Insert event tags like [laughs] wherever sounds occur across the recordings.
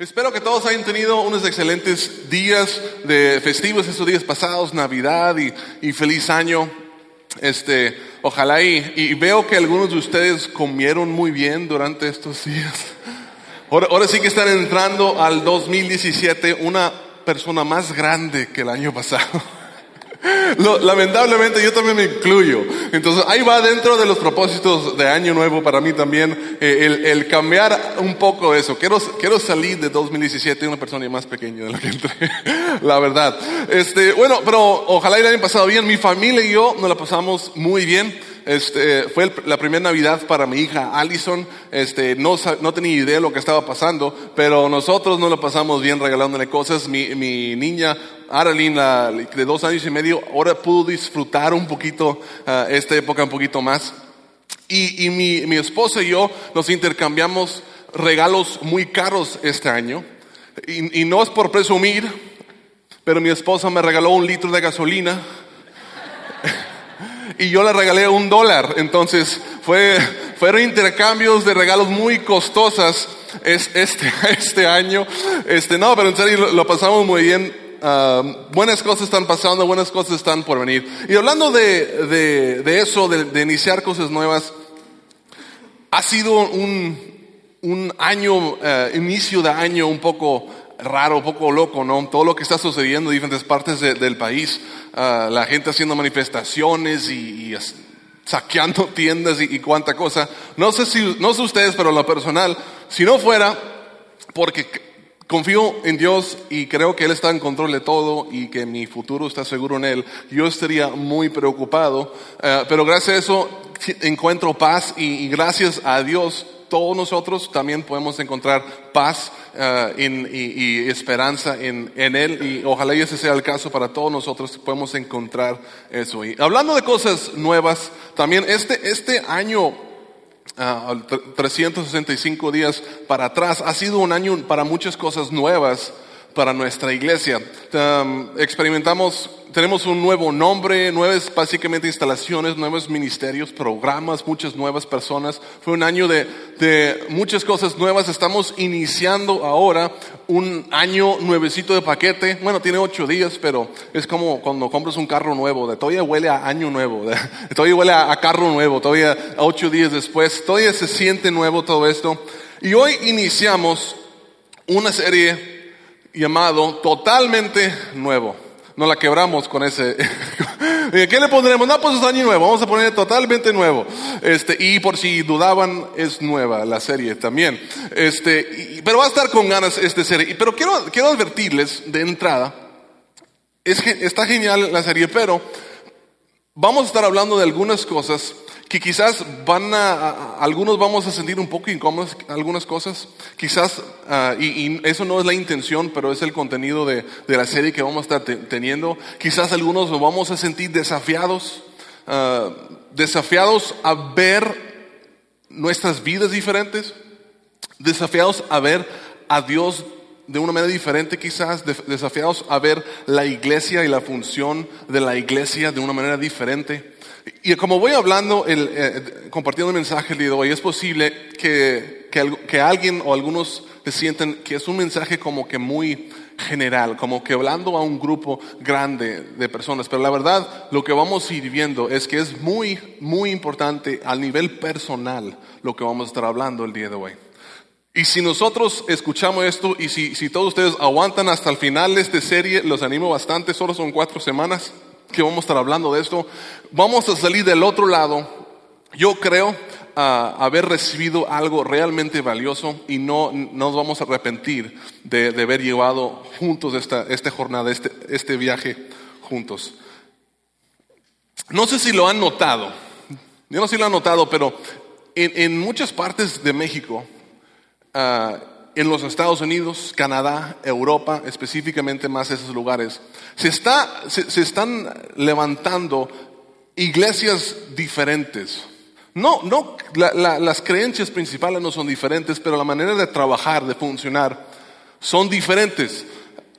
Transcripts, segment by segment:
Espero que todos hayan tenido unos excelentes días de festivos estos días pasados, Navidad y, y feliz año. Este, ojalá y, y veo que algunos de ustedes comieron muy bien durante estos días. Ahora, ahora sí que están entrando al 2017 una persona más grande que el año pasado. [laughs] Lamentablemente yo también me incluyo. Entonces ahí va dentro de los propósitos de año nuevo para mí también eh, el, el cambiar un poco eso. Quiero, quiero salir de 2017 una persona más pequeña de la que entré. [laughs] La verdad. Este, bueno, pero ojalá la hayan pasado bien. Mi familia y yo nos la pasamos muy bien. Este, fue el- la primera Navidad para mi hija Allison. Este, no, no tenía idea de lo que estaba pasando, pero nosotros nos lo pasamos bien regalándole cosas. Mi, mi niña Aralyn, de dos años y medio, ahora pudo disfrutar un poquito ah, esta época un poquito más. Y, y mi, mi esposa y yo nos intercambiamos regalos muy caros este año. Y, y no es por presumir, pero mi esposa me regaló un litro de gasolina y yo le regalé un dólar. Entonces fue, fueron intercambios de regalos muy costosas es, este, [laughs] este año. Este, no, pero en serio lo, lo pasamos muy bien. Ah, buenas cosas están pasando, buenas cosas están por venir. Y hablando de, de, de eso, de, de iniciar cosas nuevas, ha sido un, un año, eh, inicio de año un poco raro, poco loco, ¿no? Todo lo que está sucediendo en diferentes partes de- del país, ah, la gente haciendo manifestaciones y, saqueando [laughs] tiendas y, cuánta cosa. No sé si, no sé ustedes, pero en lo personal, si no fuera porque confío en Dios y creo que Él está en control de todo y que mi futuro está seguro en Él, yo estaría muy preocupado. Eh, pero gracias a eso encuentro paz y gracias a Dios todos nosotros también podemos encontrar paz en- y, y esperanza en, en Él y ojalá y ese sea el caso para todos nosotros, podemos encontrar eso. Y hablando de cosas nuevas, también este, este año ah, tre- 365 días para atrás. Ha sido un año para muchas cosas nuevas para nuestra iglesia. Um, experimentamos, tenemos un nuevo nombre, nuevas básicamente instalaciones, nuevos ministerios, programas, muchas nuevas personas. Fue un año de, de muchas cosas nuevas. Estamos iniciando ahora un año nuevecito de paquete. Bueno, tiene ocho días, pero es como cuando compras un carro nuevo. De, todavía huele a año nuevo. de- todavía huele a, a carro nuevo. Todavía a ocho días después. Todavía se siente nuevo todo esto. Y hoy iniciamos una serie llamado Totalmente Nuevo. No la quebramos con ese. [laughs] ¿Qué le pondremos? No, pues es año nuevo. Vamos a poner totalmente nuevo. Este, y por si dudaban, es nueva la serie también. Este, pero va a estar con ganas esta serie. Pero quiero, quiero advertirles de entrada. Es está genial la serie, pero vamos a estar hablando de algunas cosas que quizás van a, algunos vamos a sentir un poco incómodos algunas cosas, quizás, ah, y, y eso no es la intención, pero es el contenido de, de la serie que vamos a estar te- teniendo, quizás algunos nos vamos a sentir desafiados, ah, desafiados a ver nuestras vidas diferentes, desafiados a ver a Dios de una manera diferente quizás, de- desafiados a ver la iglesia y la función de la iglesia de una manera diferente. Y como voy hablando, el, eh, compartiendo el mensaje de hoy, es posible que, que, que alguien o algunos sienten que es un mensaje como que muy general, como que hablando a un grupo grande de personas. Pero la verdad, lo que vamos a ir viendo es que es muy, muy importante al nivel personal lo que vamos a estar hablando el día de hoy. Y si nosotros escuchamos esto y si, si todos ustedes aguantan hasta el final de esta serie, los animo bastante, solo son cuatro semanas que vamos a estar hablando de esto, vamos a salir del otro lado. Yo creo ah, haber recibido algo realmente valioso y no no nos vamos a arrepentir de, de haber llevado juntos esta, esta jornada, este, este viaje juntos. No sé si lo han notado, yo no sé si lo han notado, pero en, en muchas partes de México, ah, en los Estados Unidos, Canadá, Europa, específicamente más esos lugares, se, está, se, se están levantando iglesias diferentes. No, no, la- la- las creencias principales no son diferentes, pero la manera de trabajar, de funcionar, son diferentes.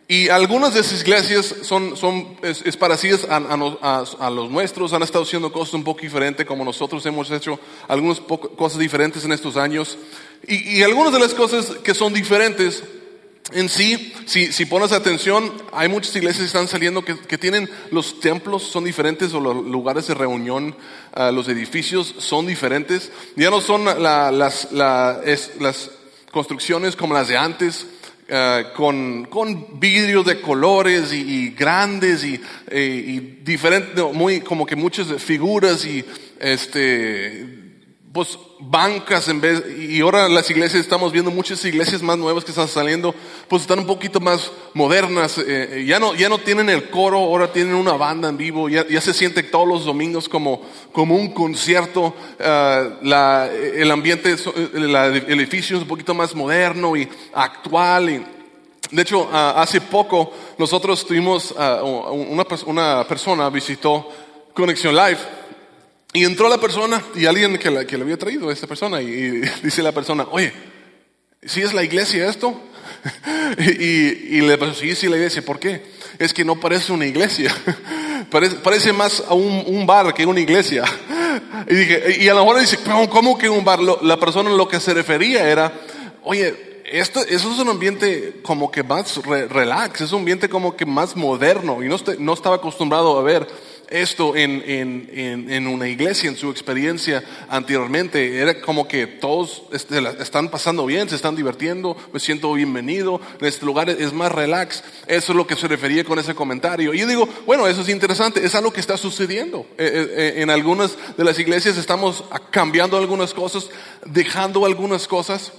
Y algunas de esas iglesias son, son es, es parecidas a, a a- a los nuestros, han estado haciendo cosas un poco diferentes, como nosotros hemos hecho algunas cosas diferentes en estos años. Y, y algunas de las cosas que son diferentes en sí, si, si pones atención, hay muchas iglesias que están saliendo que, que tienen los templos son diferentes o los lugares de reunión, ah, los edificios son diferentes. Ya no son la- las, la- es- las construcciones como las de antes, ah, con, con vidrios de colores y, y grandes y, eh, y diferentes, no, muy como que muchas figuras y este pues bancas en vez y ahora las iglesias estamos viendo muchas iglesias más nuevas que están saliendo pues están un poquito más modernas eh, eh, ya no ya no tienen el coro ahora tienen una banda en vivo ya, ya se siente todos los domingos como como un concierto ah, la- el ambiente eh, el edificio es un poquito más moderno y actual y de hecho, ah, hace poco nosotros tuvimos, ah, una, una persona visitó Conexión Live y entró la persona y alguien que, la- que le había traído a esta persona y, y [laughs] dice la persona, oye, ¿sí es la iglesia esto? [laughs] y, y le pasó, sí, sí, la iglesia. ¿Por qué? Es que no parece una iglesia. [laughs] parece, parece más a un, un bar que una iglesia. y dije, y a lo mejor dice, "Pero, ¿cómo que un bar? La persona lo que se refería era, oye, esto, eso es un ambiente como que más re- relax, es un ambiente como que más moderno y no, no estaba acostumbrado a ver esto en, en, en, en una iglesia, en su experiencia anteriormente. Era como que todos están pasando bien, se están divirtiendo, me siento bienvenido, en este lugar es más relax. Eso es lo que se refería con ese comentario. Y yo digo, bueno, eso es interesante, es algo que está sucediendo. Eh, eh, eh, en algunas de las iglesias estamos cambiando algunas cosas, dejando algunas cosas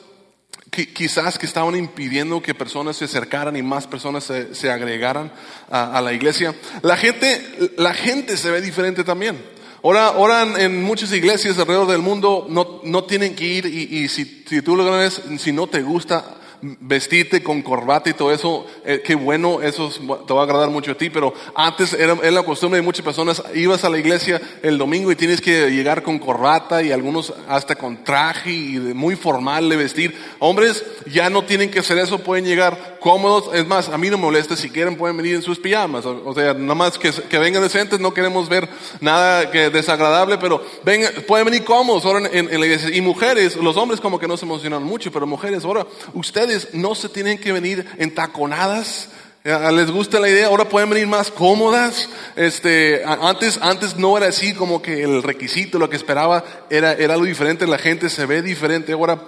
quizás que estaban impidiendo que personas se acercaran y más personas se, se agregaran a, a la iglesia. La gente, la gente se ve diferente también. Ahora, ahora en, muchas iglesias alrededor del mundo no, no tienen que ir y, y si, si tú lo ves, si no te gusta vestirte con corbata y todo eso, eh, qué bueno, eso es- te va a agradar mucho a ti, pero antes era, la costumbre de muchas personas, ibas a la iglesia el domingo y tienes que llegar con corbata y algunos hasta con traje y muy formal de vestir. Hombres ya no tienen que hacer eso, pueden llegar cómodos, es más, a mí no me molesta, si quieren pueden venir en sus pijamas, o, o sea, nada más que, que vengan decentes, no queremos ver nada que desagradable, pero vengan, pueden venir cómodos ahora en, en la iglesia. Y mujeres, los hombres como que no se emocionan mucho, pero mujeres, ahora ustedes no se tienen que venir entaconadas. Les gusta la idea, ahora pueden venir más cómodas. Este, antes, antes no era así como que el requisito, lo que esperaba era, era algo diferente, la gente se ve diferente. Ahora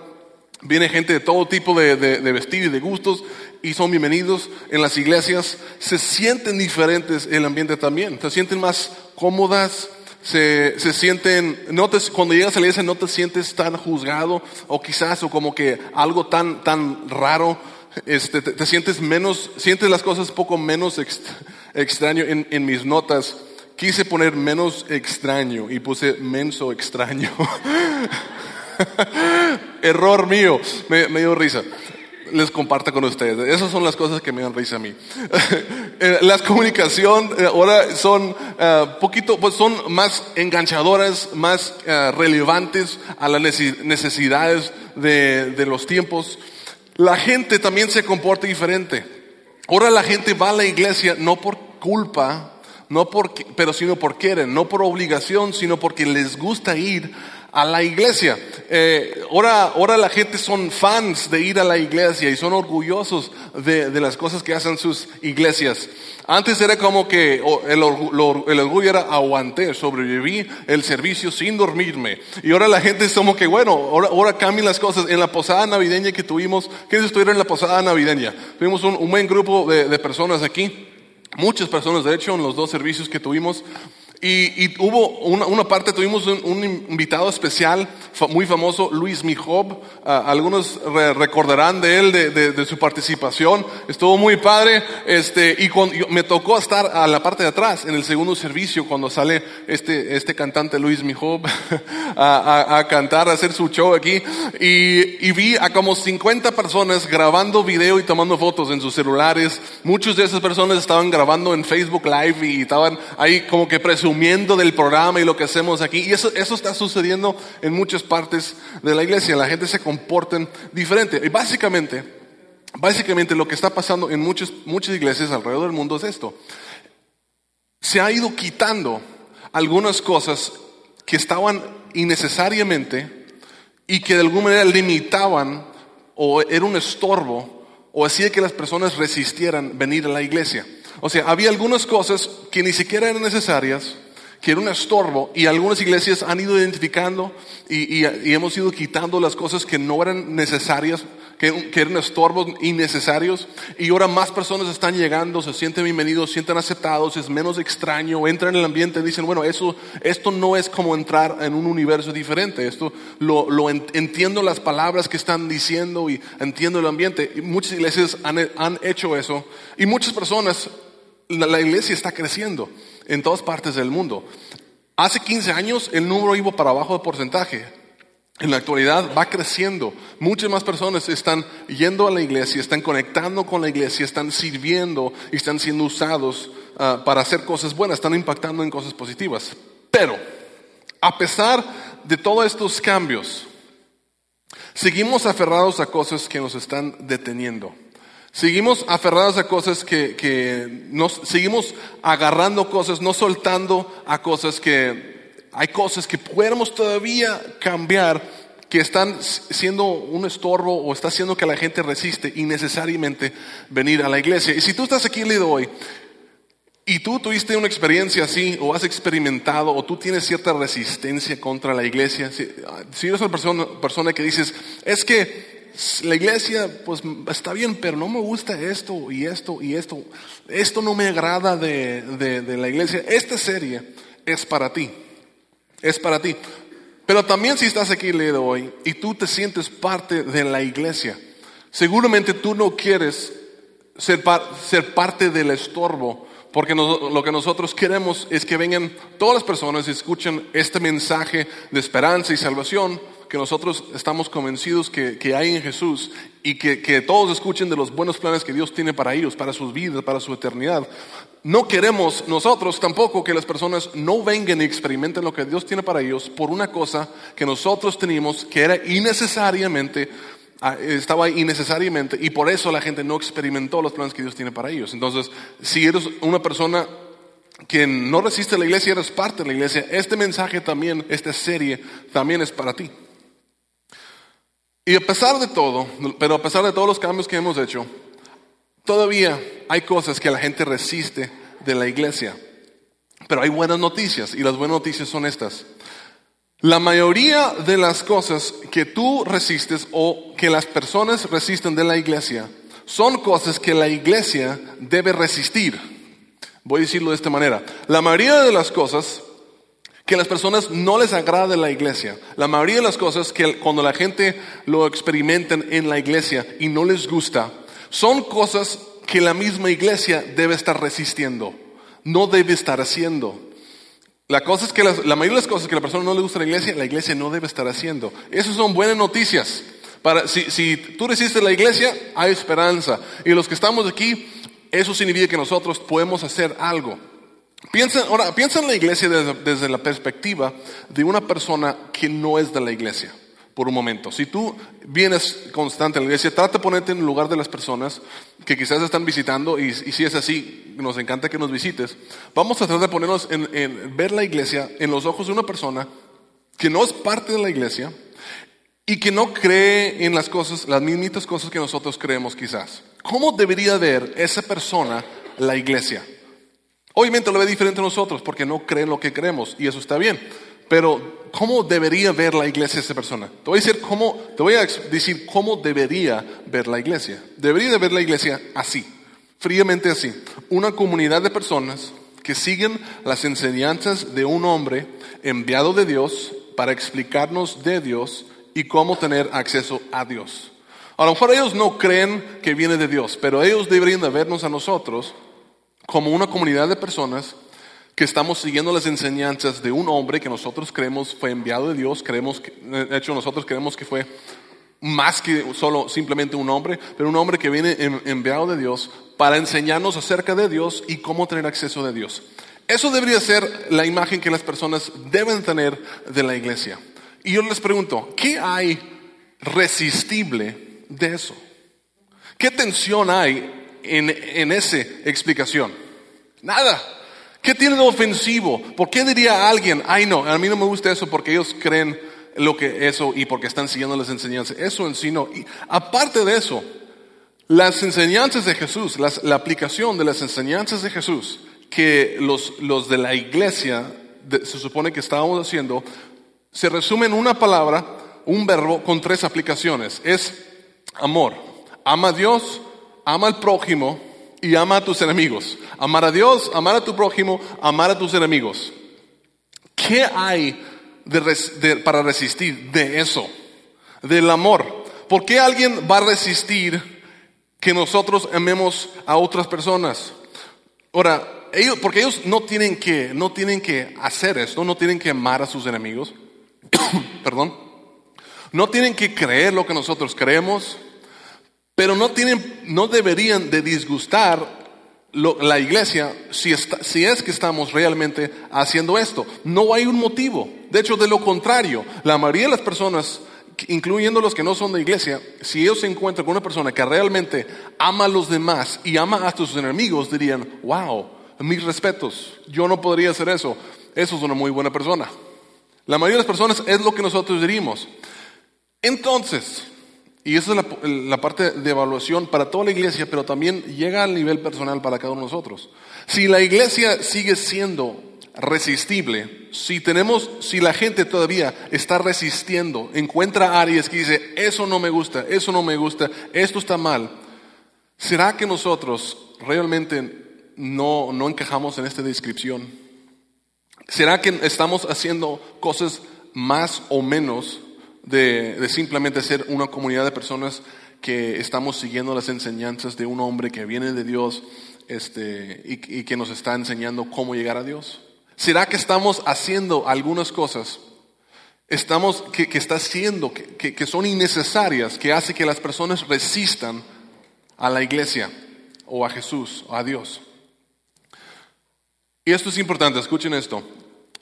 viene gente de todo tipo de, de, y de gustos y son bienvenidos en las iglesias. Se sienten diferentes el ambiente también, se sienten más cómodas, se, se sienten, no cuando llegas a la iglesia no te sientes tan juzgado o quizás o como que algo tan, tan raro, este, te, te sientes menos, sientes las cosas poco menos ext- extraño en, en mis notas. Quise poner menos extraño y puse menso extraño. [laughs] Error mío, me, me dio risa. Les comparto con ustedes. Esas son las cosas que me dan risa a mí. [laughs] Eh, Las comunicación eh, ahora son eh, poquito, pues son más enganchadoras, más relevantes a las nece- necesidades de, de los tiempos. La gente también se comporta diferente. Ahora la gente va a la iglesia no por culpa, no porque, pero sino por quieren, no por obligación, sino porque les gusta ir a la iglesia. Eh, ahora, ahora la gente son fans de ir a la iglesia y son orgullosos de, de las cosas que hacen sus iglesias. Antes era como que el, orgu- lo- el orgullo era aguanté, sobreviví el servicio sin dormirme. Y ahora la gente es como que, bueno, ahora, ahora cambian las cosas. En la posada navideña que tuvimos, ¿quiénes estuvieron en la posada navideña? Tuvimos un, un buen grupo de, de personas aquí. Muchas personas, de hecho, en los dos servicios que tuvimos. Y, y hubo una, una parte, tuvimos un, un invitado especial, muy famoso, Luis Mijob. Ah, algunos re- recordarán de él, de, de- de su participación. Estuvo muy padre. Este, y cuando, yo- me tocó estar a la parte de atrás, en el segundo servicio, cuando sale este, este cantante Luis Mijob [laughs] a, a- a cantar, a hacer su show aquí. Y, y vi a como 50 personas grabando video y tomando fotos en sus celulares. Muchas de esas personas estaban grabando en Facebook Live y estaban ahí como que presumiendo del programa y lo que hacemos aquí. Y eso, eso está sucediendo en muchas partes de la iglesia. La gente se comporta diferente. Y básicamente, básicamente lo que está pasando en muchas, muchas iglesias alrededor del mundo es esto. Se ha ido quitando algunas cosas que estaban innecesariamente y que de alguna manera limitaban o era un estorbo o hacía que las personas resistieran venir a la iglesia. O sea, había algunas cosas que ni siquiera eran necesarias, que era un estorbo, y algunas iglesias han ido identificando y, hemos ido quitando las cosas que no eran necesarias, que, eran estorbos innecesarios, y ahora más personas están llegando, se sienten bienvenidos, se sienten aceptados, es menos extraño, entran en el ambiente y dicen, bueno, eso, esto no es como entrar en un universo diferente, esto lo, entiendo las palabras que están diciendo y entiendo el ambiente. Y muchas iglesias han hecho eso, y muchas personas, la iglesia está creciendo en todas partes del mundo. Hace 15 años el número iba para abajo de porcentaje. En la actualidad va creciendo. Muchas más personas están yendo a la iglesia, están conectando con la iglesia, están sirviendo y están siendo usados ah, para hacer cosas buenas, están impactando en cosas positivas. Pero, a pesar de todos estos cambios, seguimos aferrados a cosas que nos están deteniendo. Seguimos aferrados a cosas que, nos seguimos agarrando cosas, no soltando a cosas que hay cosas que podemos todavía cambiar que están siendo un estorbo o está haciendo que la gente resiste innecesariamente venir a la iglesia. Y si tú estás aquí el día de hoy y tú tuviste una experiencia así o has experimentado o tú tienes cierta resistencia contra la iglesia, si, eres una persona, persona que dices, es que la iglesia, pues está bien, pero no me gusta esto y esto y esto. Esto no me agrada de, de, la iglesia. Esta serie es para ti. Es para ti. Pero también si estás aquí el hoy y tú te sientes parte de la iglesia, seguramente tú no quieres ser, ser parte del estorbo, porque lo que nosotros queremos es que vengan todas las personas y escuchen este mensaje de esperanza y salvación que nosotros estamos convencidos que, hay en Jesús y que, que, todos escuchen de los buenos planes que Dios tiene para ellos, para sus vidas, para su eternidad. No queremos nosotros tampoco que las personas no vengan y experimenten lo que Dios tiene para ellos por una cosa que nosotros teníamos que era innecesariamente ah, estaba innecesariamente y por eso la gente no experimentó los planes que Dios tiene para ellos. Entonces, si eres una persona que no resiste a la iglesia, eres parte de la iglesia, este mensaje también, esta serie también es para ti. Y a pesar de todo, pero a pesar de todos los cambios que hemos hecho, todavía hay cosas que la gente resiste de la iglesia. Pero hay buenas noticias y las buenas noticias son estas. La mayoría de las cosas que tú resistes o que las personas resisten de la iglesia son cosas que la iglesia debe resistir. Voy a decirlo de esta manera. La mayoría de las cosas que las personas no les agrada la iglesia. La mayoría de las cosas que cuando la gente lo experimentan en la iglesia y no les gusta, son cosas que la misma iglesia debe estar resistiendo, no debe estar haciendo. La, cosa es que la mayoría de las cosas que a la persona no le gusta la iglesia, la iglesia no debe estar haciendo. Esas son buenas noticias. Para, si, si tú resistes la iglesia, hay esperanza. Y los que estamos aquí, eso significa que nosotros podemos hacer algo. Piensa, ahora, piensa en la iglesia desde, la perspectiva de una persona que no es de la iglesia, por un momento. Si tú vienes constante a la iglesia, trata de ponerte en el lugar de las personas que quizás están visitando, y, si es así, nos encanta que nos visites. Vamos a tratar de ponernos en, en ver la iglesia en los ojos de una persona que no es parte de la iglesia y que no cree en las cosas, las mismitas cosas que nosotros creemos quizás. ¿Cómo debería ver esa persona la iglesia? Obviamente lo ve diferente a nosotros porque no creen lo que creemos y eso está bien. Pero ¿cómo debería ver la iglesia esa persona? Te voy a decir cómo, te voy a decir cómo debería ver la iglesia. Debería de ver la iglesia así, fríamente así. Una comunidad de personas que siguen las enseñanzas de un hombre enviado de Dios para explicarnos de Dios y cómo tener acceso a Dios. A lo mejor ellos no creen que viene de Dios, pero ellos deberían de vernos a nosotros como una comunidad de personas que estamos siguiendo las enseñanzas de un hombre que nosotros creemos fue enviado de Dios, creemos que, de hecho nosotros creemos que fue más que solo simplemente un hombre, pero un hombre que viene enviado de Dios para enseñarnos acerca de Dios y cómo tener acceso de Dios. Eso debería ser la imagen que las personas deben tener de la iglesia. Y yo les pregunto, ¿qué hay resistible de eso? ¿Qué tensión hay en, en esa explicación? Nada. ¿Qué tiene de ofensivo? ¿Por qué diría alguien, ay no, a mí no me gusta eso porque ellos creen lo que eso y porque están siguiendo las enseñanzas? Eso en sí no. Y aparte de eso, Las enseñanzas de Jesús, la aplicación de las enseñanzas de Jesús que los, los de la iglesia se supone que estábamos haciendo, se resume en una palabra, un verbo con tres aplicaciones. Es amor. Ama a Dios, ama al prójimo y ama a tus enemigos. Amar a Dios, amar a tu prójimo, amar a tus enemigos. ¿Qué hay para resistir de eso? Del amor. ¿Por qué alguien va a resistir que nosotros amemos a otras personas? Ahora, ellos, porque ellos no tienen que, no tienen que hacer esto, no tienen que amar a sus enemigos. [coughs] Perdón. No tienen que creer lo que nosotros creemos, pero no tienen, no deberían de disgustar la iglesia si, si es que estamos realmente haciendo esto. No hay un motivo. De hecho, de lo contrario, la mayoría de las personas, incluyendo los que no son de iglesia, si ellos se encuentran con una persona que realmente ama a los demás y ama a sus enemigos, dirían, wow, mis respetos, yo no podría hacer eso. Eso es una muy buena persona. La mayoría de las personas es lo que nosotros diríamos. Entonces, y esa es la, parte de evaluación para toda la iglesia, pero también llega al nivel personal para cada uno de nosotros. Si la iglesia sigue siendo resistible, si tenemos, si la gente todavía está resistiendo, encuentra áreas que dice, eso no me gusta, eso no me gusta, esto está mal, ¿será que nosotros realmente no, no encajamos en esta descripción? ¿Será que estamos haciendo cosas más o menos de, simplemente ser una comunidad de personas que estamos siguiendo las enseñanzas de un hombre que viene de Dios este, y, que nos está enseñando cómo llegar a Dios? ¿Será que estamos haciendo algunas cosas estamos, que, está haciendo, que, que, son innecesarias, que hace que las personas resistan a la iglesia o a Jesús o a Dios? Y esto es importante, escuchen esto.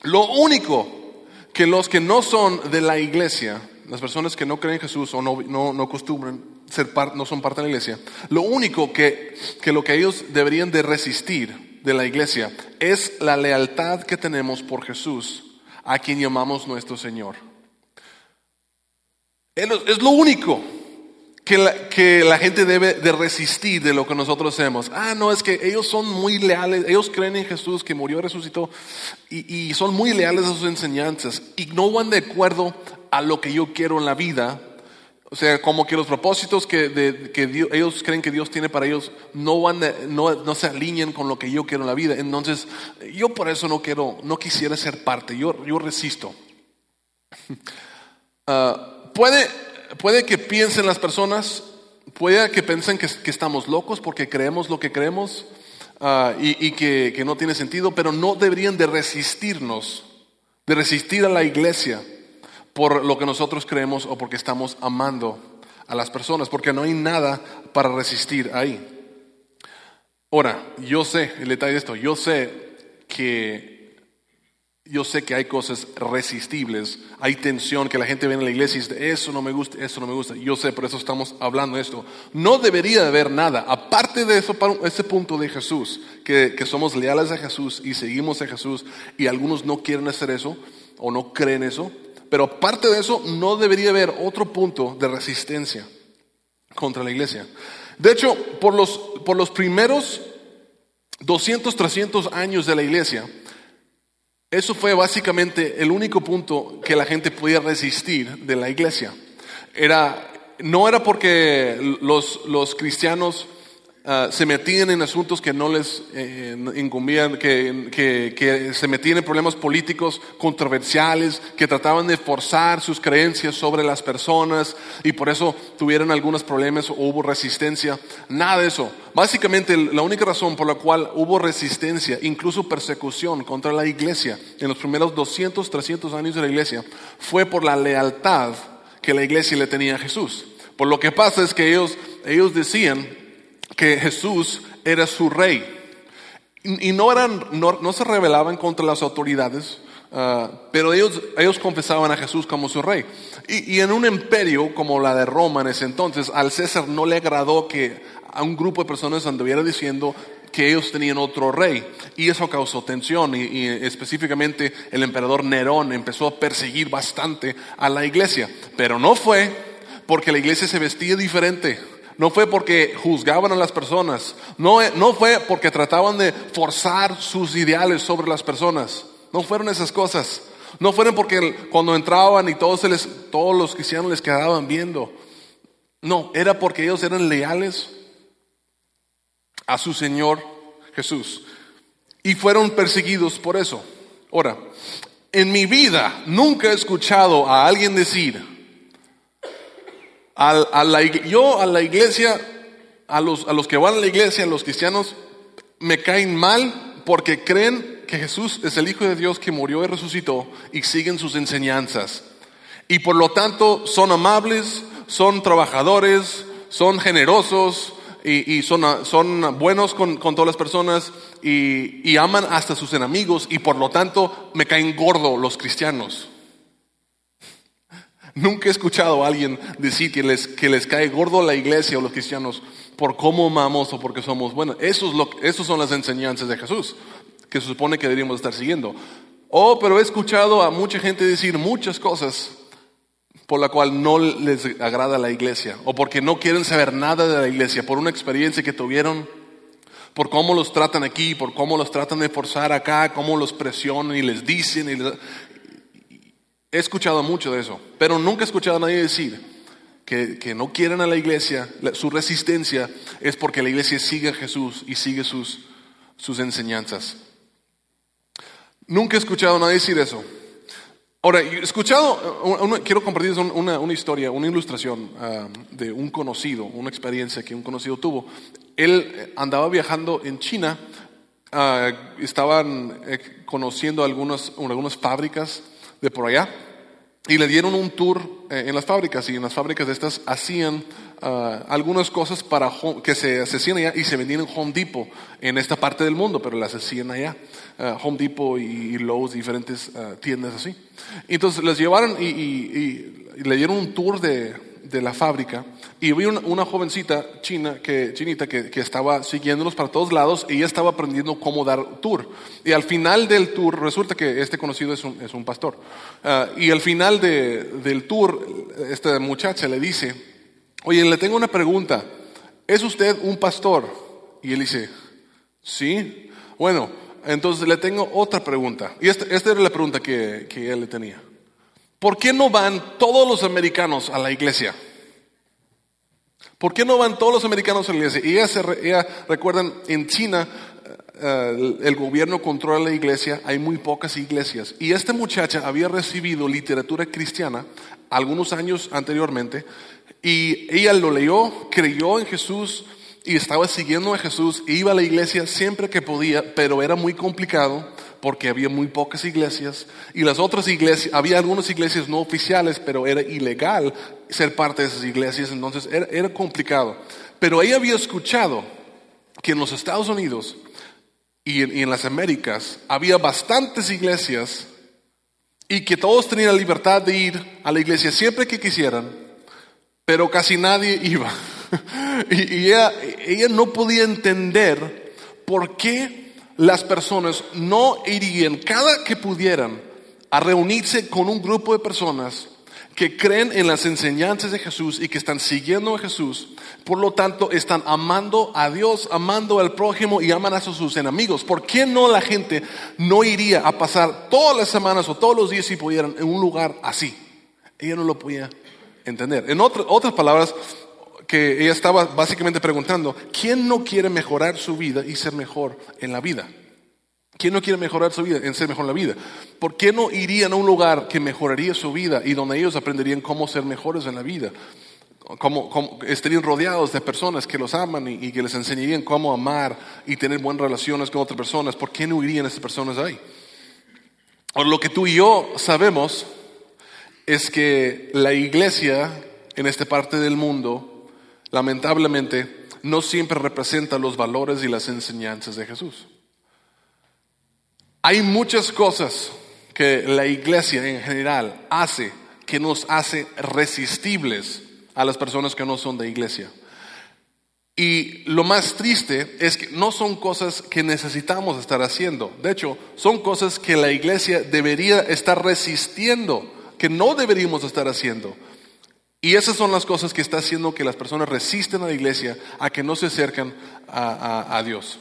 Lo único que los que no son de la iglesia, las personas que no creen en Jesús o no, no, no acostumbran ser no son parte de la iglesia, lo único que, que lo que ellos deberían de resistir de la iglesia es la lealtad que tenemos por Jesús, a quien llamamos nuestro Señor. Es lo único que la, que la, gente debe de resistir de lo que nosotros hacemos. Ah, no, es que ellos son muy leales, ellos creen en Jesús que murió resucitó y, y son muy leales a sus enseñanzas y no van de acuerdo a lo que yo quiero en la vida. O sea, como que los propósitos que, de, que ellos creen que Dios tiene para ellos no, van no, no, se alinean con lo que yo quiero en la vida. Entonces, yo por eso no quiero, no quisiera ser parte, yo, yo resisto. Uh, [laughs] puede, puede que piensen las personas, puede que piensen que, estamos locos porque creemos lo que creemos ah, y, que, que no tiene sentido, pero no deberían de resistirnos, de resistir a la iglesia por lo que nosotros creemos o porque estamos amando a las personas, porque no hay nada para resistir ahí. Ahora, yo sé, el detalle de esto, yo sé que yo sé que hay cosas resistibles, hay tensión, que la gente viene a la iglesia y dice, eso no me gusta, eso no me gusta. Yo sé, por eso estamos hablando de esto. No debería haber nada, aparte de eso, ese punto de Jesús, que, que somos leales a Jesús y seguimos a Jesús, y algunos no quieren hacer eso o no creen eso, pero aparte de eso, no debería haber otro punto de resistencia contra la iglesia. De hecho, por los, por los primeros 200, 300 años de la iglesia, eso fue básicamente el único punto que la gente podía resistir de la iglesia. Era, no era porque los, los cristianos Ah, se metían en asuntos que no les eh, incumbían, que, que, que, se metían en problemas políticos controversiales, que trataban de forzar sus creencias sobre las personas y por eso tuvieron algunos problemas o hubo resistencia. Nada de eso. Básicamente la única razón por la cual hubo resistencia, incluso persecución contra la iglesia en los primeros 200, 300 años de la iglesia, fue por la lealtad que la iglesia le tenía a Jesús. Por lo que pasa es que ellos, ellos decían, que Jesús era su rey. Y no, eran, no, se rebelaban contra las autoridades, ah, pero ellos, ellos confesaban a Jesús como su rey. Y, en un imperio como la de Roma en ese entonces, al César no le agradó que a un grupo de personas anduviera diciendo que ellos tenían otro rey. Y eso causó tensión. y, específicamente el emperador Nerón empezó a perseguir bastante a la iglesia. Pero no fue porque la iglesia se vestía diferente no fue porque juzgaban a las personas, no, no fue porque trataban de forzar sus ideales sobre las personas, no fueron esas cosas. No fueron porque cuando entraban y todos, les, todos los cristianos les quedaban viendo. No, era porque ellos eran leales a su Señor Jesús. Y fueron perseguidos por eso. Ahora, en mi vida nunca he escuchado a alguien decir, a, la, yo a la iglesia, a los, a los que van a la iglesia, a los cristianos, me caen mal porque creen que Jesús es el Hijo de Dios que murió y resucitó y siguen sus enseñanzas. Y por lo tanto son amables, son trabajadores, son generosos y, son, son, buenos con, todas las personas y, y aman hasta sus enemigos y por lo tanto me caen gordo los cristianos. Nunca he escuchado a alguien decir que les, que les cae gordo la iglesia o los cristianos por cómo amamos o porque somos buenos. Eso es lo, esas son las enseñanzas de Jesús, que se supone que deberíamos estar siguiendo. Oh, pero he escuchado a mucha gente decir muchas cosas por la cual no les agrada la iglesia o porque no quieren saber nada de la iglesia, por una experiencia que tuvieron, por cómo los tratan aquí, por cómo los tratan de forzar acá, cómo los presionan y les dicen. Y He escuchado mucho de eso, pero nunca he escuchado a nadie decir que, que no quieren a la iglesia, su resistencia es porque la iglesia sigue a Jesús y sigue sus, sus enseñanzas. Nunca he escuchado a nadie decir eso. Ahora, he escuchado, quiero compartir una, una, historia, una ilustración ah, de un conocido, una experiencia que un conocido tuvo. Él andaba viajando en China, uh, estaban eh, conociendo algunas, algunas fábricas de por allá y le dieron un tour eh, en las fábricas y en las fábricas de estas hacían ah, algunas cosas para que se hacían allá y se vendían en Home Depot en esta parte del mundo, pero las hacían allá. Ah, Home Depot y, Lowe's, diferentes ah, tiendas así. Entonces les llevaron y le dieron un tour de, de la fábrica y vi una, jovencita china, que, chinita que, estaba siguiéndolos para todos lados y ella estaba aprendiendo cómo dar tour. Y al final del tour, resulta que este conocido es un, es un pastor, ah, y al final de, del tour, esta muchacha le dice, oye, le tengo una pregunta, ¿es usted un pastor? Y él dice, sí, bueno, entonces le tengo otra pregunta. Y esta, esta era la pregunta que, que él le tenía. ¿Por qué no van todos los americanos a la iglesia? ¿Por qué no van todos los americanos a la iglesia? Y ella, recuerdan, en China eh, el gobierno controla la iglesia, hay muy pocas iglesias. Y esta muchacha había recibido literatura cristiana algunos años anteriormente y ella lo leyó, creyó en Jesús y estaba siguiendo a Jesús, iba a la iglesia siempre que podía, pero era muy complicado porque había muy pocas iglesias y las otras iglesias, había algunas iglesias no oficiales, pero era ilegal ser parte de esas iglesias, entonces era, complicado. Pero ella había escuchado que en los Estados Unidos y en, las Américas había bastantes iglesias y que todos tenían la libertad de ir a la iglesia siempre que quisieran, pero casi nadie [laughs] iba. y, ella, ella no podía entender por qué las personas no irían cada que pudieran a reunirse con un grupo de personas que creen en las enseñanzas de Jesús y que están siguiendo a Jesús. Por lo tanto, están amando a Dios, amando al prójimo y aman a sus enemigos. ¿Por qué no la gente no iría a pasar todas las semanas o todos los días si pudieran en un lugar así? Ella no lo podía entender. En otras palabras, que ella estaba básicamente preguntando, ¿quién no quiere mejorar su vida y ser mejor en la vida? ¿Quién no quiere mejorar su vida en ser mejor en la vida? ¿Por qué no irían a un lugar que mejoraría su vida y donde ellos aprenderían cómo ser mejores en la vida? Cómo, estarían rodeados de personas que los aman y, que les enseñarían cómo amar y tener buenas relaciones con otras personas. ¿Por qué no irían esas personas ahí? O lo que tú y yo sabemos es que la iglesia en esta parte del mundo lamentablemente, no siempre representa los valores y las enseñanzas de Jesús. Hay muchas cosas que la iglesia en general hace que nos hace resistibles a las personas que no son de iglesia. Y lo más triste es que no son cosas que necesitamos estar haciendo. De hecho, son cosas que la iglesia debería estar resistiendo, que no deberíamos estar haciendo. Y esas son las cosas que está haciendo que las personas resisten a la iglesia, a que no se acercan a, a Dios.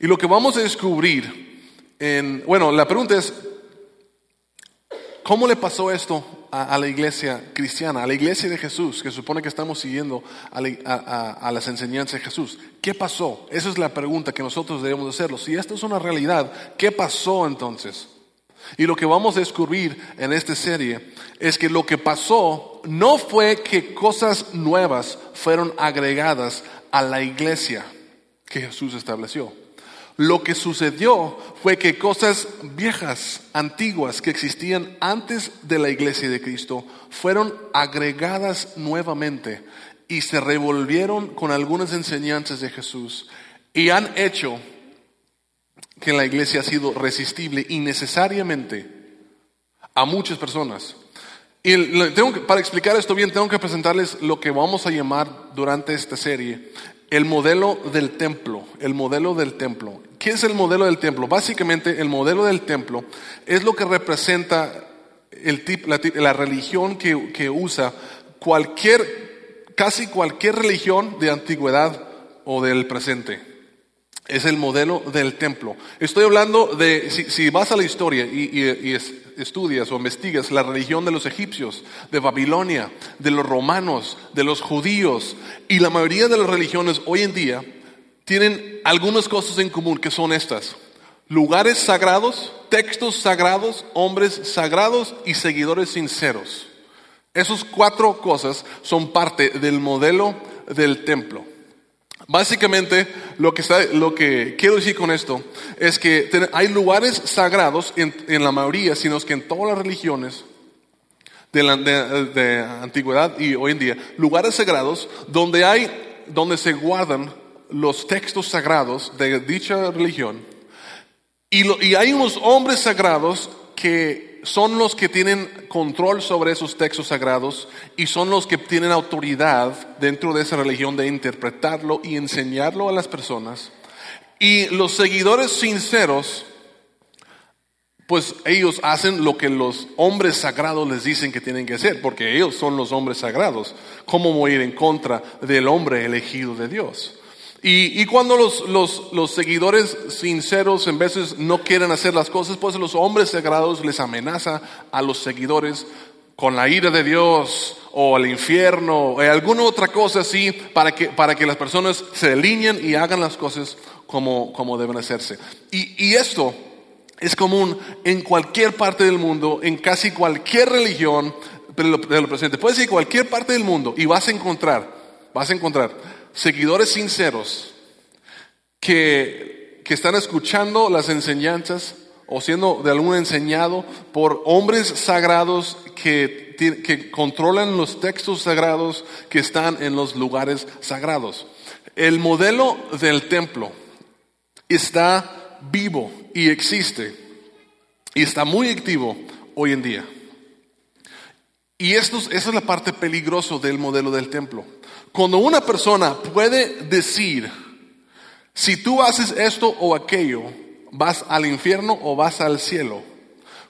Y lo que vamos a descubrir en, bueno, la pregunta es, ¿Cómo le pasó esto a, la iglesia cristiana, a la iglesia de Jesús, que supone que estamos siguiendo a, las enseñanzas de Jesús? ¿Qué pasó? Esa es la pregunta que nosotros debemos hacerlo. Si esto es una realidad, ¿qué pasó entonces? Y lo que vamos a descubrir en esta serie es que lo que pasó no fue que cosas nuevas fueron agregadas a la iglesia que Jesús estableció. Lo que sucedió fue que cosas viejas, antiguas, que existían antes de la iglesia de Cristo, fueron agregadas nuevamente y se revolvieron con algunas enseñanzas de Jesús y han hecho que la iglesia ha sido resistible innecesariamente a muchas personas. Y para explicar esto bien, tengo que presentarles lo que vamos a llamar durante esta serie el modelo del templo, el modelo del templo. ¿Qué es el modelo del templo? Básicamente el modelo del templo es lo que representa el la, religión que, que usa cualquier, casi cualquier religión de antigüedad o del presente. Es el modelo del templo. Estoy hablando de, si, vas a la historia y, estudias o investigas la religión de los egipcios, de Babilonia, de los romanos, de los judíos, y la mayoría de las religiones hoy en día tienen algunas cosas en común que son estas. Lugares sagrados, textos sagrados, hombres sagrados y seguidores sinceros. Esas cuatro cosas son parte del modelo del templo. Básicamente, lo que, quiero decir con esto es que hay lugares sagrados en, la mayoría, sino que en todas las religiones de, la, antigüedad y hoy en día, lugares sagrados donde hay, donde se guardan los textos sagrados de dicha religión. Y hay unos hombres sagrados que son los que tienen control sobre esos textos sagrados y son los que tienen autoridad dentro de esa religión de interpretarlo y enseñarlo a las personas. Y los seguidores sinceros, pues ellos hacen lo que los hombres sagrados les dicen que tienen que hacer, porque ellos son los hombres sagrados. ¿Cómo voy ir en contra del hombre elegido de Dios? Y, cuando los, los, los, seguidores sinceros en veces no quieren hacer las cosas, pues los hombres sagrados les amenaza a los seguidores con la ira de Dios o el infierno o alguna otra cosa así para que, para que las personas se alineen y hagan las cosas como, como deben hacerse. Y, y esto es común en cualquier parte del mundo, en casi cualquier religión de lo, presente. Puedes ir a cualquier parte del mundo y vas a encontrar, vas a encontrar seguidores sinceros que, que están escuchando las enseñanzas o siendo de algún enseñado por hombres sagrados que, que controlan los textos sagrados que están en los lugares sagrados. El modelo del templo está vivo y existe y está muy activo hoy en día. Y esto, esa es la parte peligrosa del modelo del templo. Cuando una persona puede decir, si tú haces esto o aquello, vas al infierno o vas al cielo.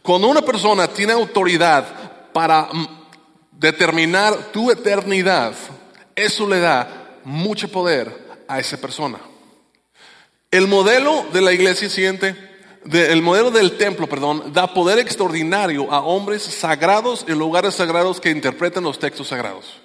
Cuando una persona tiene autoridad para mm, determinar tu eternidad, eso le da mucho poder a esa persona. El modelo de la iglesia siguiente, el modelo del templo, perdón, da poder extraordinario a hombres sagrados en lugares sagrados que interpretan los textos sagrados.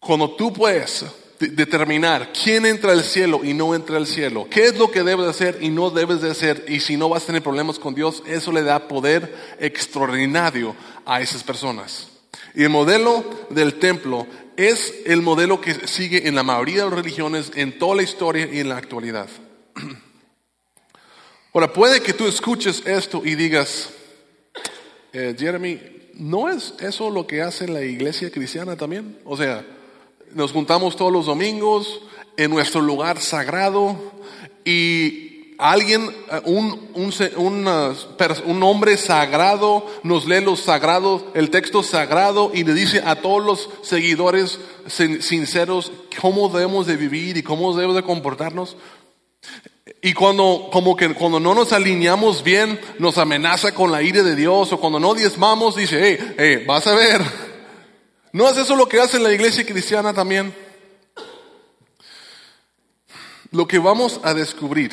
Cuando tú puedes determinar quién entra al cielo y no entra al cielo, qué es lo que debes hacer y no debes de hacer, y si no vas a tener problemas con Dios, eso le da poder extraordinario a esas personas. Y el modelo del templo es el modelo que sigue en la mayoría de las religiones, en toda la historia y en la actualidad. [clears throat] Ahora, puede que tú escuches esto y digas, eh, Jeremy, ¿no es eso lo que hace la iglesia cristiana también? O sea, nos juntamos todos los domingos en nuestro lugar sagrado y alguien, un, un, un, hombre sagrado nos lee los sagrados, el texto sagrado y le dice a todos los seguidores sinceros cómo debemos de vivir y cómo debemos de comportarnos. Y cuando, como que cuando no nos alineamos bien, nos amenaza con la ira de Dios, o cuando no diezmamos, dice, hey, hey, vas a ver, [laughs] ¿No es eso lo que hace la iglesia cristiana también? Lo que vamos a descubrir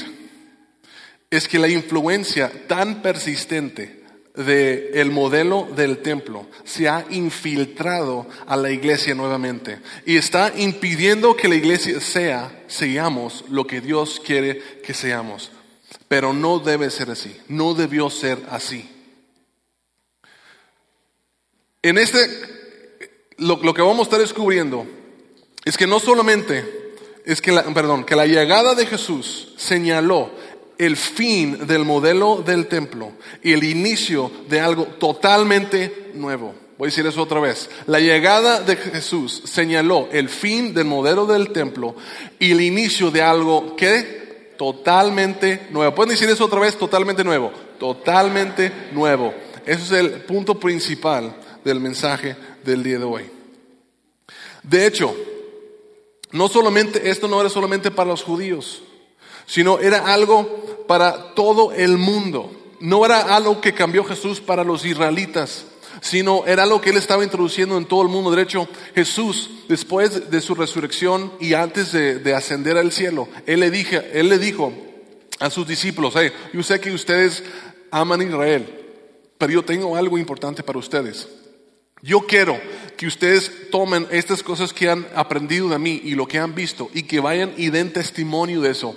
es que la influencia tan persistente del modelo del templo se ha infiltrado a la iglesia nuevamente y está impidiendo que la iglesia sea, seamos lo que Dios quiere que seamos. Pero no debe ser así, no debió ser así. En este, lo, lo que vamos a estar descubriendo es que no solamente es que la, perdón, que la llegada de Jesús señaló el fin del modelo del templo y el inicio de algo totalmente nuevo. Voy a decir eso otra vez. La llegada de Jesús señaló el fin del modelo del templo y el inicio de algo que totalmente nuevo. ¿Pueden decir eso otra vez? Totalmente nuevo. Totalmente nuevo. Ese es el punto principal del mensaje del día de hoy. De hecho, no solamente, esto no era solamente para los judíos sino era algo para todo el mundo. No era algo que cambió Jesús para los israelitas, sino era algo que él estaba introduciendo en todo el mundo. De hecho, Jesús, después de su resurrección y antes de, ascender al cielo, él le, dije, él le dijo a sus discípulos, hey, yo sé que ustedes aman a Israel, pero yo tengo algo importante para ustedes. Yo quiero que ustedes tomen estas cosas que han aprendido de mí y lo que han visto y que vayan y den testimonio de eso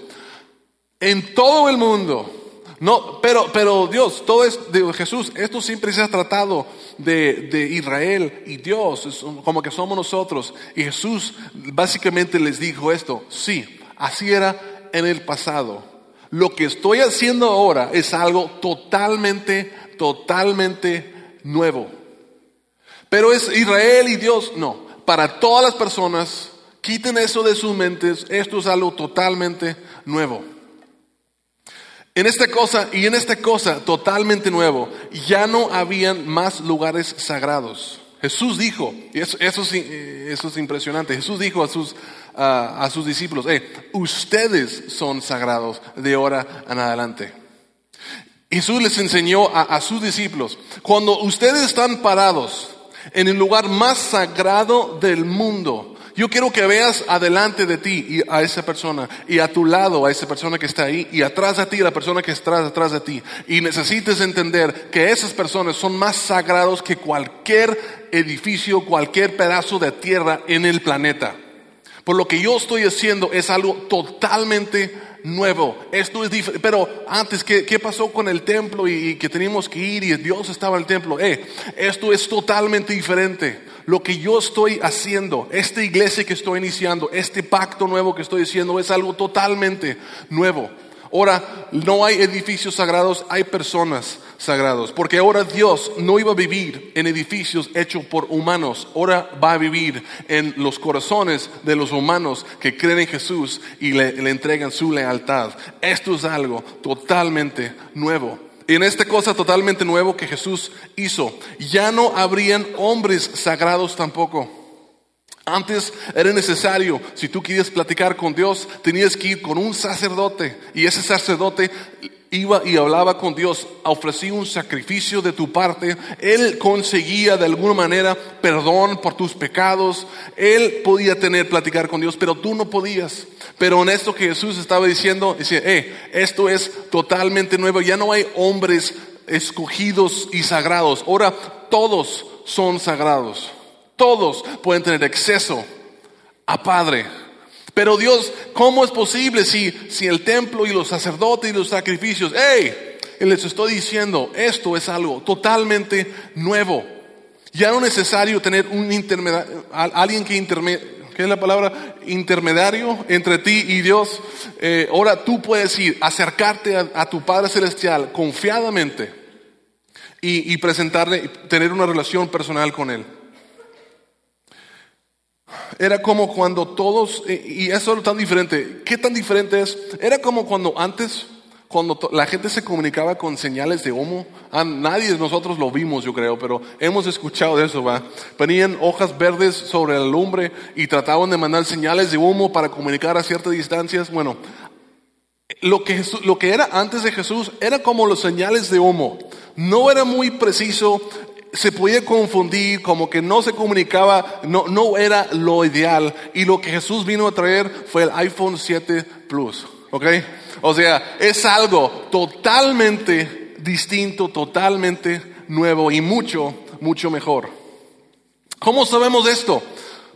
en todo el mundo. No, pero, pero Dios, todo es de Jesús. Esto siempre se ha tratado de, de Israel y Dios, como que somos nosotros. Y Jesús básicamente les dijo esto. Sí, así era en el pasado. Lo que estoy haciendo ahora es algo totalmente, totalmente nuevo. Pero es Israel y Dios, no. Para todas las personas, quiten eso de sus mentes. Esto es algo totalmente nuevo. En esta cosa y en esta cosa totalmente nuevo, ya no habían más lugares sagrados. Jesús dijo, y eso, eso, es impresionante, Jesús dijo a sus, a sus discípulos, eh, ustedes son sagrados de ahora en adelante. Jesús les enseñó a, a sus discípulos, cuando ustedes están parados en el lugar más sagrado del mundo, yo quiero que veas adelante de ti y a esa persona y a tu lado a esa persona que está ahí y atrás de ti a la persona que está atrás de ti. Y necesites entender que esas personas son más sagrados que cualquier edificio, cualquier pedazo de tierra en el planeta. Por lo que yo estoy haciendo es algo totalmente nuevo. Esto es diferente. Pero antes, ¿qué, ¿qué, pasó con el templo y, que teníamos que ir y Dios estaba en el templo? Eh, esto es totalmente diferente. Lo que yo estoy haciendo, esta iglesia que estoy iniciando, este pacto nuevo que estoy haciendo es algo totalmente nuevo. Ahora, no hay edificios sagrados, hay personas sagrados. Porque ahora Dios no iba a vivir en edificios hechos por humanos, ahora va a vivir en los corazones de los humanos que creen en Jesús y le, le entregan su lealtad. Esto es algo totalmente nuevo. Y en esta cosa totalmente nuevo que Jesús hizo, ya no habrían hombres sagrados tampoco. Antes era necesario, si tú querías platicar con Dios, tenías que ir con un sacerdote y ese sacerdote iba y hablaba con Dios, ofrecía un sacrificio de tu parte, Él conseguía de alguna manera perdón por tus pecados, Él podía tener, platicar con Dios, pero tú no podías. Pero en esto que Jesús estaba diciendo, decía, eh, esto es totalmente nuevo, ya no hay hombres escogidos y sagrados, ahora todos son sagrados. Todos pueden tener acceso a Padre. Pero Dios, ¿cómo es posible si, si el templo y los sacerdotes y los sacrificios, hey, les estoy diciendo, esto es algo totalmente nuevo. Ya no es necesario tener un intermediario, alguien que ¿qué es la palabra? Intermediario entre ti y Dios. Eh, ahora tú puedes ir, acercarte a, tu Padre Celestial confiadamente y, y presentarle, tener una relación personal con Él. Era como cuando todos, y eso es tan diferente, ¿qué tan diferente es? Era como cuando antes, cuando la gente se comunicaba con señales de humo, ah, nadie de nosotros lo vimos yo creo, pero hemos escuchado de eso, ¿va? Ponían hojas verdes sobre la lumbre y trataban de mandar señales de humo para comunicar a ciertas distancias. Bueno, lo que, lo que era antes de Jesús era como los señales de humo. No era muy preciso, se podía confundir, como que no se comunicaba, no, no era lo ideal. Y lo que Jesús vino a traer fue el iPhone 7 Plus, ¿ok? O sea, es algo totalmente distinto, totalmente nuevo y mucho, mucho mejor. ¿Cómo sabemos esto?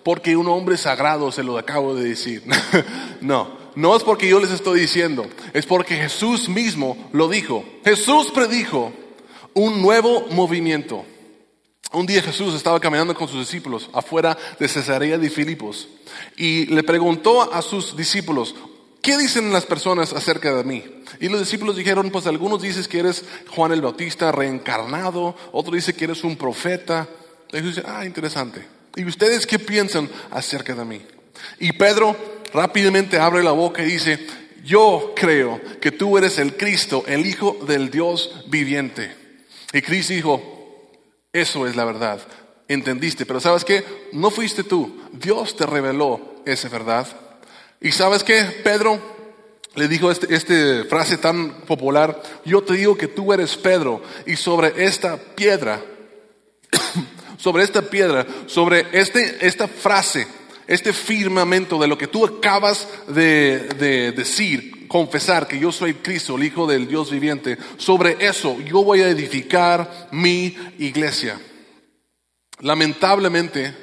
Porque un hombre sagrado se lo acabo de decir. [laughs] no, no es porque yo les estoy diciendo, es porque Jesús mismo lo dijo. Jesús predijo un nuevo movimiento. Un día Jesús estaba caminando con sus discípulos afuera de Cesarea de Filipos y le preguntó a sus discípulos, ¿qué dicen las personas acerca de mí? Y los discípulos dijeron, pues algunos dicen que eres Juan el Bautista reencarnado, otros dicen que eres un profeta. Jesús dice, ah, interesante. ¿Y ustedes qué piensan acerca de mí? Y Pedro rápidamente abre la boca y dice, yo creo que tú eres el Cristo, el Hijo del Dios viviente. Y Cristo dijo, eso es la verdad, entendiste, pero ¿sabes qué? No fuiste tú, Dios te reveló esa verdad. ¿Y sabes qué? Pedro le dijo esta este frase tan popular, yo te digo que tú eres Pedro y sobre esta piedra, [coughs] sobre esta piedra, sobre este, esta frase, este firmamento de lo que tú acabas de, de decir, confesar que yo soy Cristo, el Hijo del Dios viviente, sobre eso yo voy a edificar mi iglesia. Lamentablemente,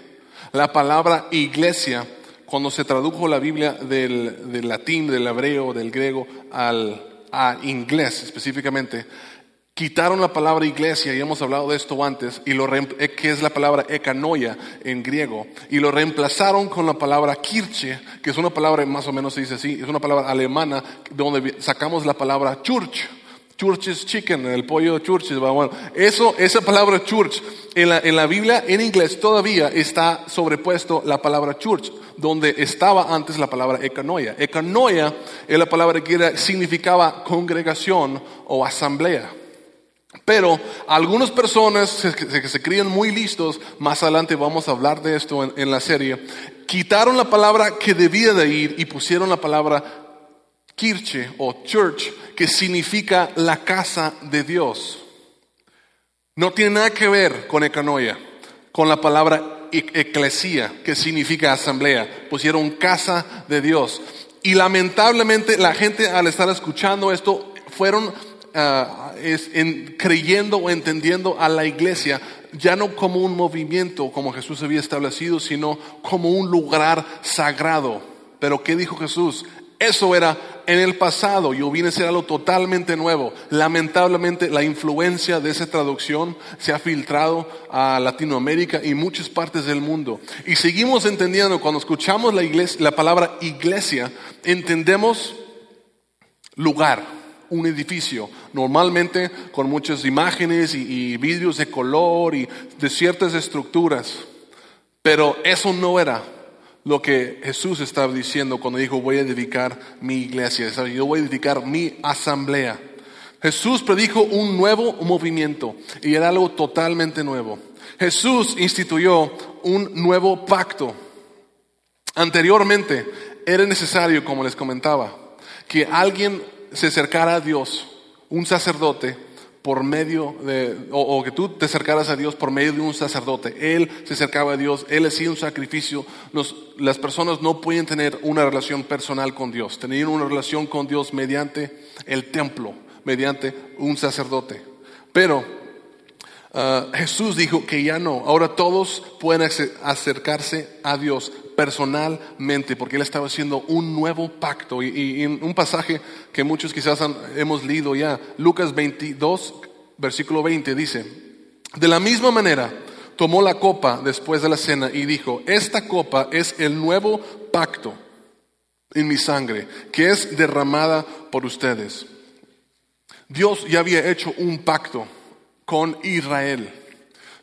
la palabra iglesia, cuando se tradujo la Biblia del, latín, del hebreo, del griego al a inglés específicamente, quitaron la palabra iglesia, y hemos hablado de esto antes, y lo eh, que es la palabra ekanoia en griego, y lo reemplazaron con la palabra kirche, que es una palabra, más o menos se dice así, es una palabra alemana, donde sacamos la palabra church. Church is chicken, el pollo church bueno, eso, esa palabra church, en la, en la Biblia en inglés todavía está sobrepuesto la palabra church, donde estaba antes la palabra ekanoia. Ekanoia es la palabra que significaba congregación o asamblea. Pero algunas personas que se, crían muy listos, más adelante vamos a hablar de esto en, la serie, quitaron la palabra que debía de ir y pusieron la palabra kirche o church, que significa la casa de Dios. No tiene nada que ver con ecanoia, con la palabra eclesía, que significa asamblea. Pusieron casa de Dios. Y lamentablemente la gente al estar escuchando esto fueron Ah, es en, creyendo o entendiendo a la iglesia ya no como un movimiento como Jesús había establecido, sino como un lugar sagrado. Pero ¿qué dijo Jesús? Eso era en el pasado, yo vine a ser algo totalmente nuevo. Lamentablemente la influencia de esa traducción se ha filtrado a Latinoamérica y muchas partes del mundo. Y seguimos entendiendo, cuando escuchamos la, iglesia, la palabra iglesia, entendemos lugar un edificio, normalmente con muchas imágenes y, vídeos de color y de ciertas estructuras. Pero eso no era lo que Jesús estaba diciendo cuando dijo voy a edificar mi iglesia, yo voy a edificar mi asamblea. Jesús predijo un nuevo movimiento y era algo totalmente nuevo. Jesús instituyó un nuevo pacto. Anteriormente era necesario, como les comentaba, que alguien se acercara a Dios, un sacerdote, por medio de, o, que tú te acercaras a Dios por medio de un sacerdote. Él se acercaba a Dios, Él hacía un sacrificio. las personas no pueden tener una relación personal con Dios, tenían una relación con Dios mediante el templo, mediante un sacerdote. Pero ah, Jesús dijo que ya no, ahora todos pueden acercarse a Dios personalmente, porque Él estaba haciendo un nuevo pacto. Y, un pasaje que muchos quizás hemos leído ya, Lucas 22, versículo 20, dice, de la misma manera tomó la copa después de la cena y dijo, esta copa es el nuevo pacto en mi sangre, que es derramada por ustedes. Dios ya había hecho un pacto con Israel,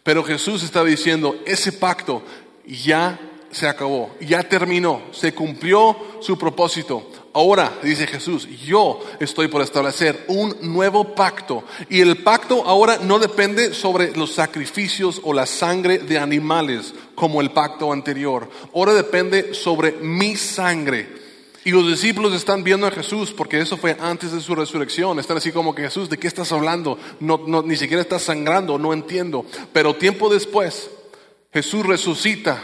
pero Jesús estaba diciendo, ese pacto ya se acabó, ya terminó, se cumplió su propósito. Ahora, dice Jesús, yo estoy por establecer un nuevo pacto. Y el pacto ahora no depende sobre los sacrificios o la sangre de animales como el pacto anterior. Ahora depende sobre mi sangre. Y los discípulos están viendo a Jesús porque eso fue antes de su resurrección. Están así como que Jesús, ¿de qué estás hablando? No, ni siquiera estás sangrando, no entiendo. Pero tiempo después, Jesús resucita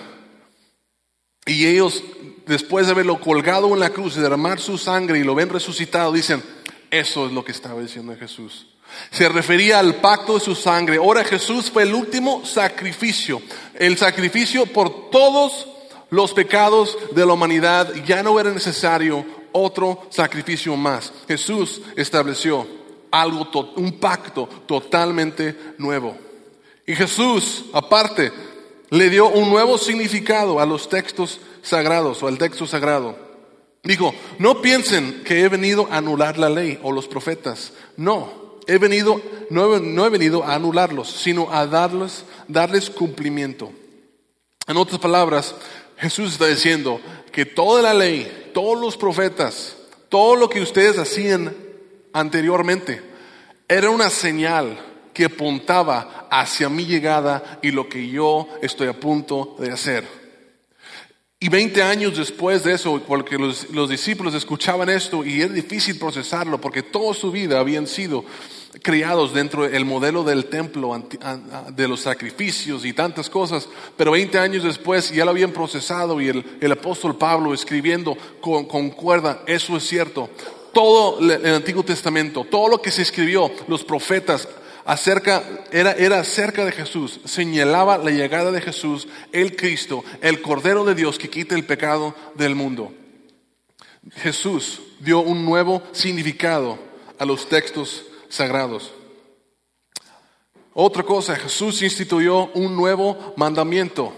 y ellos, después de haberlo colgado en la cruz y derramar su sangre y lo ven resucitado, dicen, eso es lo que estaba diciendo Jesús. Se refería al pacto de su sangre. Ahora Jesús fue el último sacrificio, el sacrificio por todos los pecados de la humanidad. Ya no era necesario otro sacrificio más. Jesús estableció algo, un pacto totalmente nuevo. Y Jesús, aparte, le dio un nuevo significado a los textos sagrados o al texto sagrado. Dijo, no piensen que he venido a anular la ley o los profetas. No, he venido, no he, venido a anularlos, sino a darles, darles cumplimiento. En otras palabras, Jesús está diciendo que toda la ley, todos los profetas, todo lo que ustedes hacían anteriormente, era una señal que apuntaba hacia mi llegada y lo que yo estoy a punto de hacer. Y 20 años después de eso, porque los, los, discípulos escuchaban esto y es difícil procesarlo, porque toda su vida habían sido criados dentro del modelo del templo, de los sacrificios y tantas cosas, pero 20 años después ya lo habían procesado y el, apóstol Pablo escribiendo con, concuerda, eso es cierto. Todo el Antiguo Testamento, todo lo que se escribió, los profetas, acerca, era, era acerca de Jesús, señalaba la llegada de Jesús, el Cristo, el Cordero de Dios que quita el pecado del mundo. Jesús dio un nuevo significado a los textos sagrados. Otra cosa, Jesús instituyó un nuevo mandamiento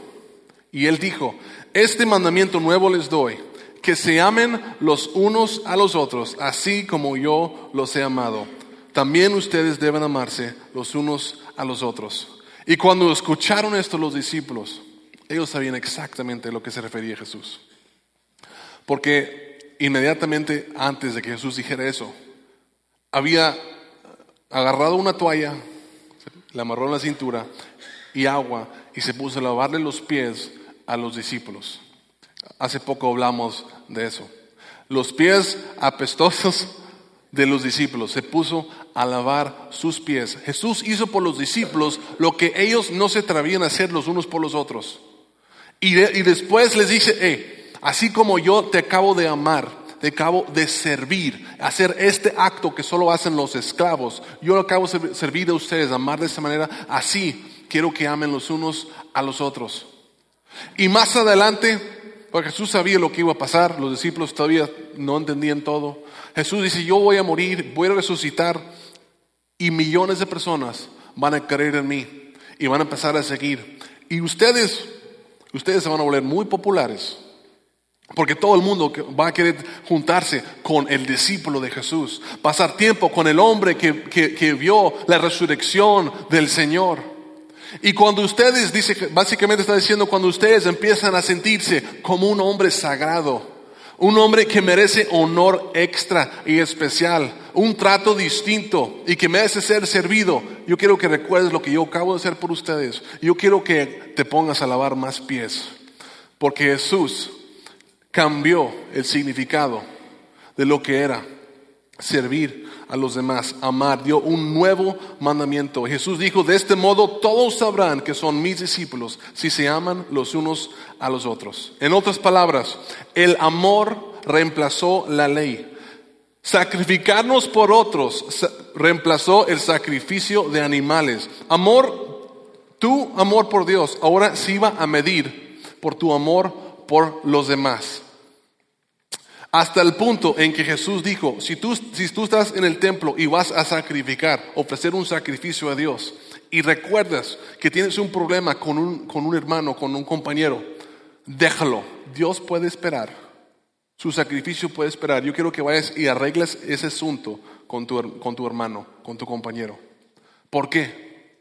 y él dijo, este mandamiento nuevo les doy, que se amen los unos a los otros, así como yo los he amado. También ustedes deben amarse los unos a los otros. Y cuando escucharon esto los discípulos, ellos sabían exactamente a lo que se refería Jesús. Porque inmediatamente antes de que Jesús dijera eso, había agarrado una toalla, la amarró en la cintura y agua y se puso a lavarle los pies a los discípulos. Hace poco hablamos de eso. Los pies apestosos de los discípulos, se puso a lavar sus pies. Jesús hizo por los discípulos lo que ellos no se atrevían a hacer los unos por los otros. Y, y después les dice, eh, así como yo te acabo de amar, de cabo de servir, hacer este acto que solo hacen los esclavos. Yo acabo de servir a ustedes, amar de esa manera. Así quiero que amen los unos a los otros. Y más adelante, porque Jesús sabía lo que iba a pasar, los discípulos todavía no entendían todo. Jesús dice, yo voy a morir, voy a resucitar y millones de personas van a creer en mí y van a empezar a seguir. Y ustedes, ustedes se van a volver muy populares porque todo el mundo va a querer juntarse con el discípulo de Jesús, pasar tiempo con el hombre que, vio la resurrección del Señor. Y cuando ustedes, dice, básicamente está diciendo, cuando ustedes empiezan a sentirse como un hombre sagrado, un hombre que merece honor extra y especial, un trato distinto y que merece ser servido, yo quiero que recuerdes lo que yo acabo de hacer por ustedes. Yo quiero que te pongas a lavar más pies, porque Jesús cambió el significado de lo que era servir a los demás, amar, dio un nuevo mandamiento. Jesús dijo, de este modo todos sabrán que son mis discípulos si se aman los unos a los otros. En otras palabras, el amor reemplazó la ley. Sacrificarnos por otros reemplazó el sacrificio de animales. Amor, tu amor por Dios ahora se iba a medir por tu amor por los demás. Hasta el punto en que Jesús dijo, si tú, si tú estás en el templo y vas a sacrificar, ofrecer un sacrificio a Dios, y recuerdas que tienes un problema con un, con un hermano, con un compañero, déjalo. Dios puede esperar. Su sacrificio puede esperar. Yo quiero que vayas y arregles ese asunto con tu, con tu hermano, con tu compañero. ¿Por qué?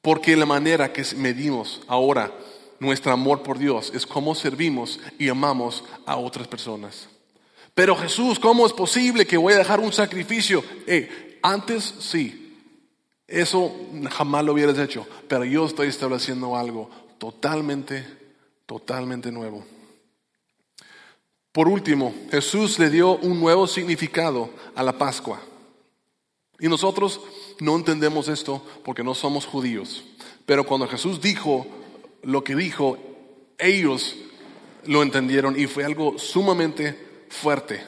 Porque la manera que medimos ahora nuestro amor por Dios es cómo servimos y amamos a otras personas. Pero Jesús, ¿cómo es posible que voy a dejar un sacrificio? Eh, antes sí, eso jamás lo hubieras hecho, pero yo estoy estableciendo algo totalmente, totalmente nuevo. Por último, Jesús le dio un nuevo significado a la Pascua. Y nosotros no entendemos esto porque no somos judíos. Pero cuando Jesús dijo lo que dijo, ellos lo entendieron y fue algo sumamente fuerte.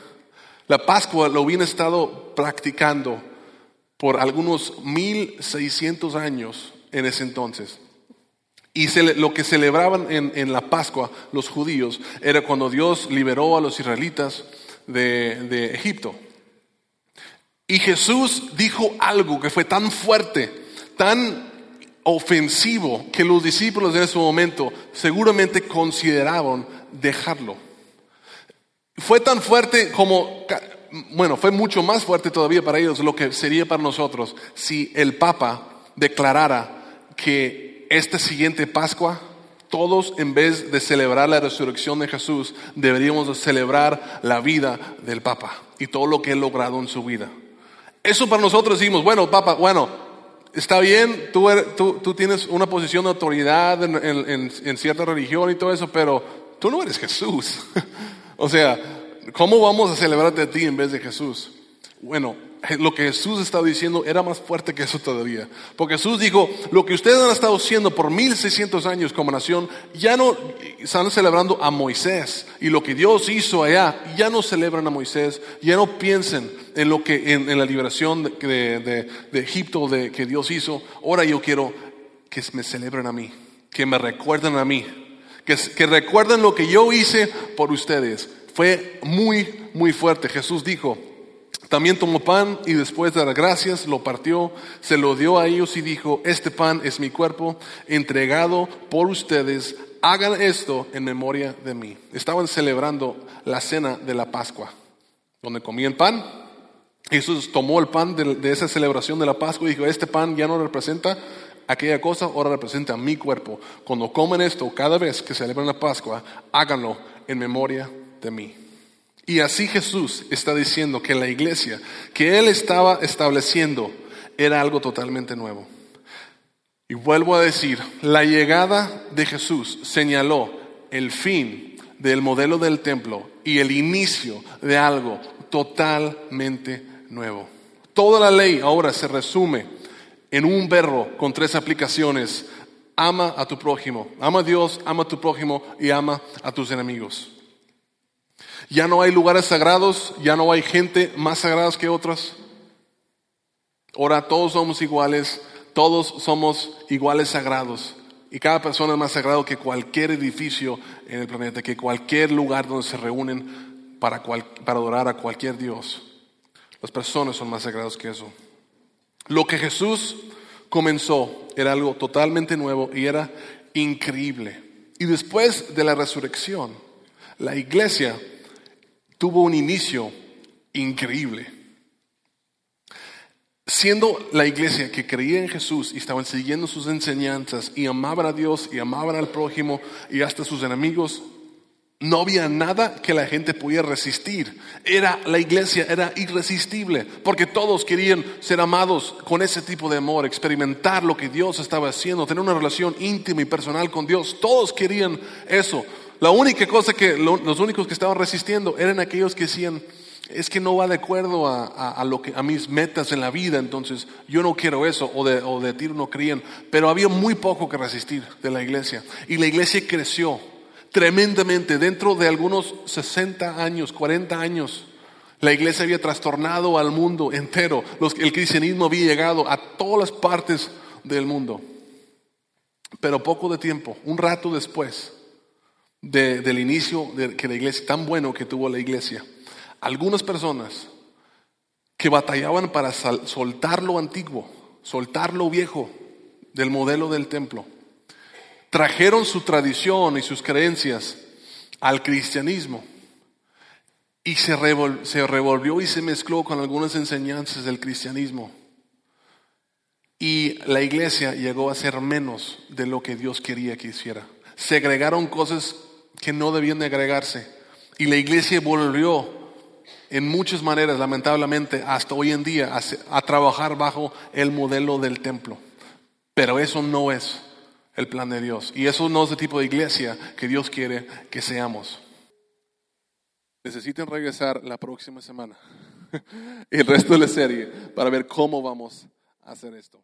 La Pascua lo habían estado practicando por algunos 1600 años en ese entonces. Y lo que celebraban en, la Pascua los judíos era cuando Dios liberó a los israelitas de, de Egipto. Y Jesús dijo algo que fue tan fuerte, tan ofensivo, que los discípulos en ese momento seguramente consideraron dejarlo. Fue tan fuerte como, bueno, fue mucho más fuerte todavía para ellos lo que sería para nosotros si el Papa declarara que esta siguiente Pascua, todos en vez de celebrar la resurrección de Jesús, deberíamos celebrar la vida del Papa y todo lo que he logrado en su vida. Eso para nosotros decimos, bueno, Papa, bueno, está bien, tú, tú, tienes una posición de autoridad en cierta religión y todo eso, pero tú no eres Jesús. [laughs] o sea, ¿cómo vamos a celebrarte a ti en vez de Jesús? Bueno, lo que Jesús estaba diciendo era más fuerte que eso todavía. Porque Jesús dijo, lo que ustedes han estado haciendo por 1600 años como nación, ya no están celebrando a Moisés. Y lo que Dios hizo allá, ya no celebran a Moisés. Ya no piensen en lo que, en, la liberación de, de Egipto de, que Dios hizo. Ahora yo quiero que me celebren a mí, que me recuerden a mí, que, recuerden lo que yo hice por ustedes. Fue muy, muy fuerte. Jesús dijo, también tomó pan y después de dar gracias lo partió, se lo dio a ellos y dijo, este pan es mi cuerpo entregado por ustedes, hagan esto en memoria de mí. Estaban celebrando la cena de la Pascua, donde comían pan. Jesús tomó el pan de, esa celebración de la Pascua y dijo, este pan ya no representa aquella cosa, ahora representa mi cuerpo. Cuando comen esto, cada vez que celebran la Pascua, háganlo en memoria de mí. Y así Jesús está diciendo que la iglesia que Él estaba estableciendo era algo totalmente nuevo. Y vuelvo a decir, la llegada de Jesús señaló el fin del modelo del templo y el inicio de algo totalmente nuevo. Toda la ley ahora se resume en un verbo con tres aplicaciones. Ama a tu prójimo, ama a Dios, ama a tu prójimo y ama a tus enemigos. Ya no hay lugares sagrados, ya no hay gente más sagrada que otras. Ahora todos somos iguales, todos somos iguales sagrados. Y cada persona es más sagrado que cualquier edificio en el planeta, que cualquier lugar donde se reúnen para, para adorar a cualquier Dios. Las personas son más sagradas que eso. Lo que Jesús comenzó era algo totalmente nuevo y era increíble. Y después de la resurrección, la iglesia tuvo un inicio increíble. Siendo la iglesia que creía en Jesús y estaban siguiendo sus enseñanzas y amaban a Dios y amaban al prójimo y hasta sus enemigos, no había nada que la gente pudiera resistir. Era la iglesia era irresistible, porque todos querían ser amados con ese tipo de amor, experimentar lo que Dios estaba haciendo, tener una relación íntima y personal con Dios. Todos querían eso. La única cosa que los únicos que estaban resistiendo eran aquellos que decían, es que no va de acuerdo a, lo que, a mis metas en la vida, entonces yo no quiero eso, o de, o de tiro no creían. Pero había muy poco que resistir de la iglesia. Y la iglesia creció tremendamente. Dentro de algunos 60 años, 40 años, la iglesia había trastornado al mundo entero. el cristianismo había llegado a todas las partes del mundo. Pero poco de tiempo, un rato después, del inicio de que la iglesia, tan bueno que tuvo la iglesia, algunas personas que batallaban para soltar lo antiguo, soltar lo viejo del modelo del templo, trajeron su tradición y sus creencias al cristianismo y se, se revolvió y se mezcló con algunas enseñanzas del cristianismo. Y la iglesia llegó a ser menos de lo que Dios quería que hiciera. Se agregaron cosas que no debían de agregarse. Y la iglesia volvió en muchas maneras, lamentablemente, hasta hoy en día, a, trabajar bajo el modelo del templo. Pero eso no es el plan de Dios. Y eso no es el tipo de iglesia que Dios quiere que seamos. necesiten regresar la próxima semana [laughs] y el resto de la serie para ver cómo vamos a hacer esto.